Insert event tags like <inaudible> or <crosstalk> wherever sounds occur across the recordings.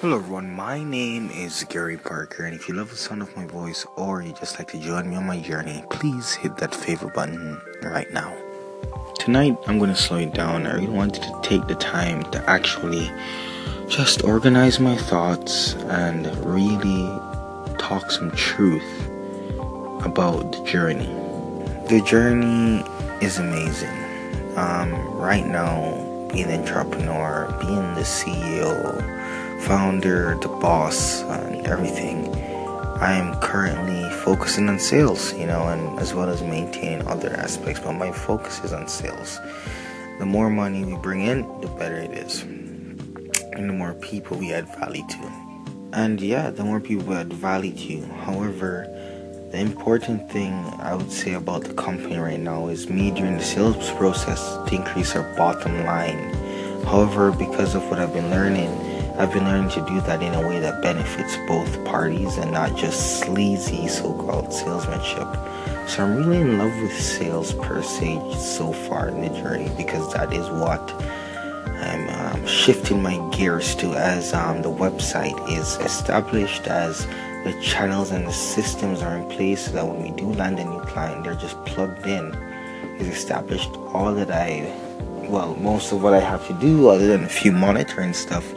Hello everyone, my name is Gary Parker, and if you love the sound of my voice or you just like to join me on my journey, please hit that favorite button right now. Tonight, I'm going to slow it down. I really wanted to take the time to actually just organize my thoughts and really talk some truth about the journey. The journey is amazing. Um, right now, being an entrepreneur, being the CEO, founder, the boss, and everything. I am currently focusing on sales, you know, and as well as maintaining other aspects, but my focus is on sales. The more money we bring in, the better it is, and the more people we add value to. And yeah, the more people we add value to. However, the important thing I would say about the company right now is me during the sales process to increase our bottom line. However, because of what I've been learning, I've been learning to do that in a way that benefits both parties and not just sleazy so called salesmanship. So I'm really in love with sales per se so far in the journey because that is what I'm um, shifting my gears to as um, the website is established, as the channels and the systems are in place so that when we do land a new client, they're just plugged in. Is established all that I, well, most of what I have to do, other than a few monitoring stuff,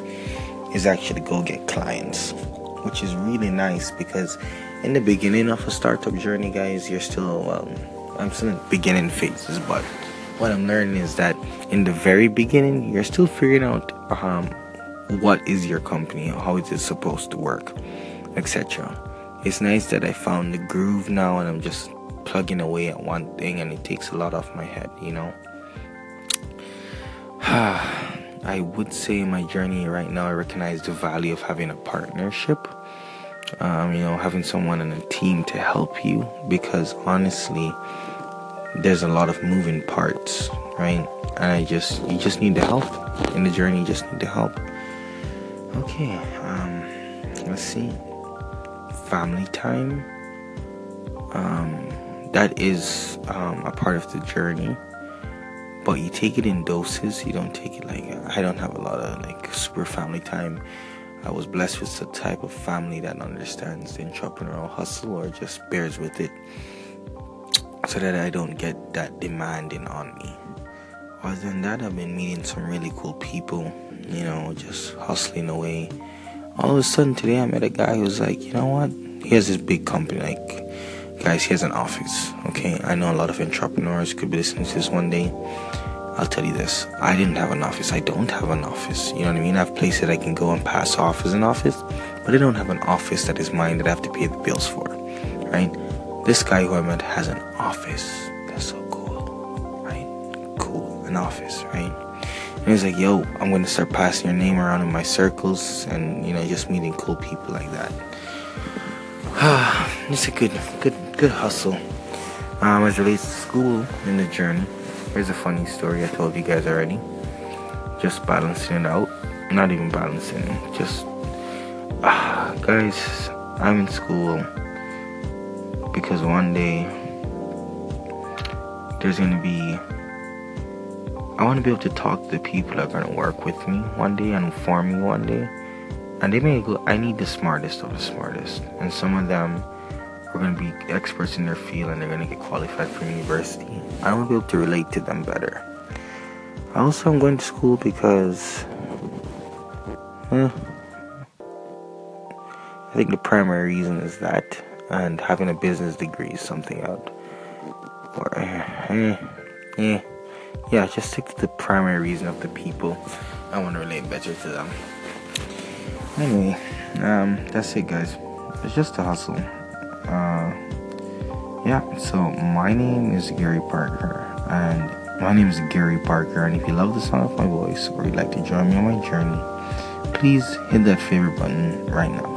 is actually go get clients, which is really nice because in the beginning of a startup journey, guys, you're still, um, I'm still in beginning phases, but what I'm learning is that in the very beginning, you're still figuring out um, what is your company, how is it supposed to work, etc. It's nice that I found the groove now and I'm just plugging away at one thing and it takes a lot off my head, you know. <sighs> <sighs> I would say in my journey right now, I recognize the value of having a partnership. Um, you know, having someone in a team to help you because honestly, there's a lot of moving parts, right? And I just, you just need the help in the journey. You just need the help. Okay, um, let's see. Family time. Um, that is um, a part of the journey but you take it in doses. You don't take it like I don't have a lot of like super family time. I was blessed with the type of family that understands the entrepreneurial hustle or just bears with it, so that I don't get that demanding on me. Other than that, I've been meeting some really cool people. You know, just hustling away. All of a sudden today, I met a guy who's like, you know what? He has this big company, like guys, he has an office. Okay, I know a lot of entrepreneurs could be listening to this one day. I'll tell you this I didn't have an office. I don't have an office. You know what I mean? I have places that I can go and pass off as an office, but I don't have an office that is mine that I have to pay the bills for. Right? This guy who I met has an office. That's so cool. Right? Cool. An office, right? And he's like, yo, I'm going to start passing your name around in my circles and, you know, just meeting cool people like that. <sighs> Ah, it's a good, good, good hustle. Um, as relates to school in the journey, here's a funny story I told you guys already. Just balancing it out. Not even balancing, just ah, guys. I'm in school because one day there's gonna be. I want to be able to talk to the people that are gonna work with me one day and inform me one day and they may go i need the smartest of the smartest and some of them are going to be experts in their field and they're going to get qualified for university i want to be able to relate to them better also i'm going to school because eh, i think the primary reason is that and having a business degree is something out or eh, eh, yeah just stick to the primary reason of the people i want to relate better to them anyway, um, that's it, guys. It's just a hustle. Uh, yeah. So my name is Gary Parker, and my name is Gary Parker. And if you love the sound of my voice, or you'd like to join me on my journey, please hit that favorite button right now.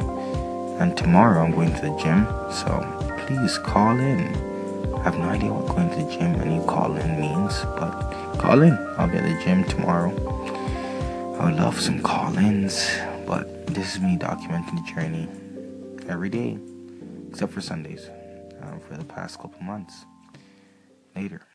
And tomorrow I'm going to the gym, so please call in. I have no idea what going to the gym and you call in means, but call in. I'll be at the gym tomorrow. I would love some call ins, but this is me documenting the journey every day, except for Sundays, um, for the past couple months. Later.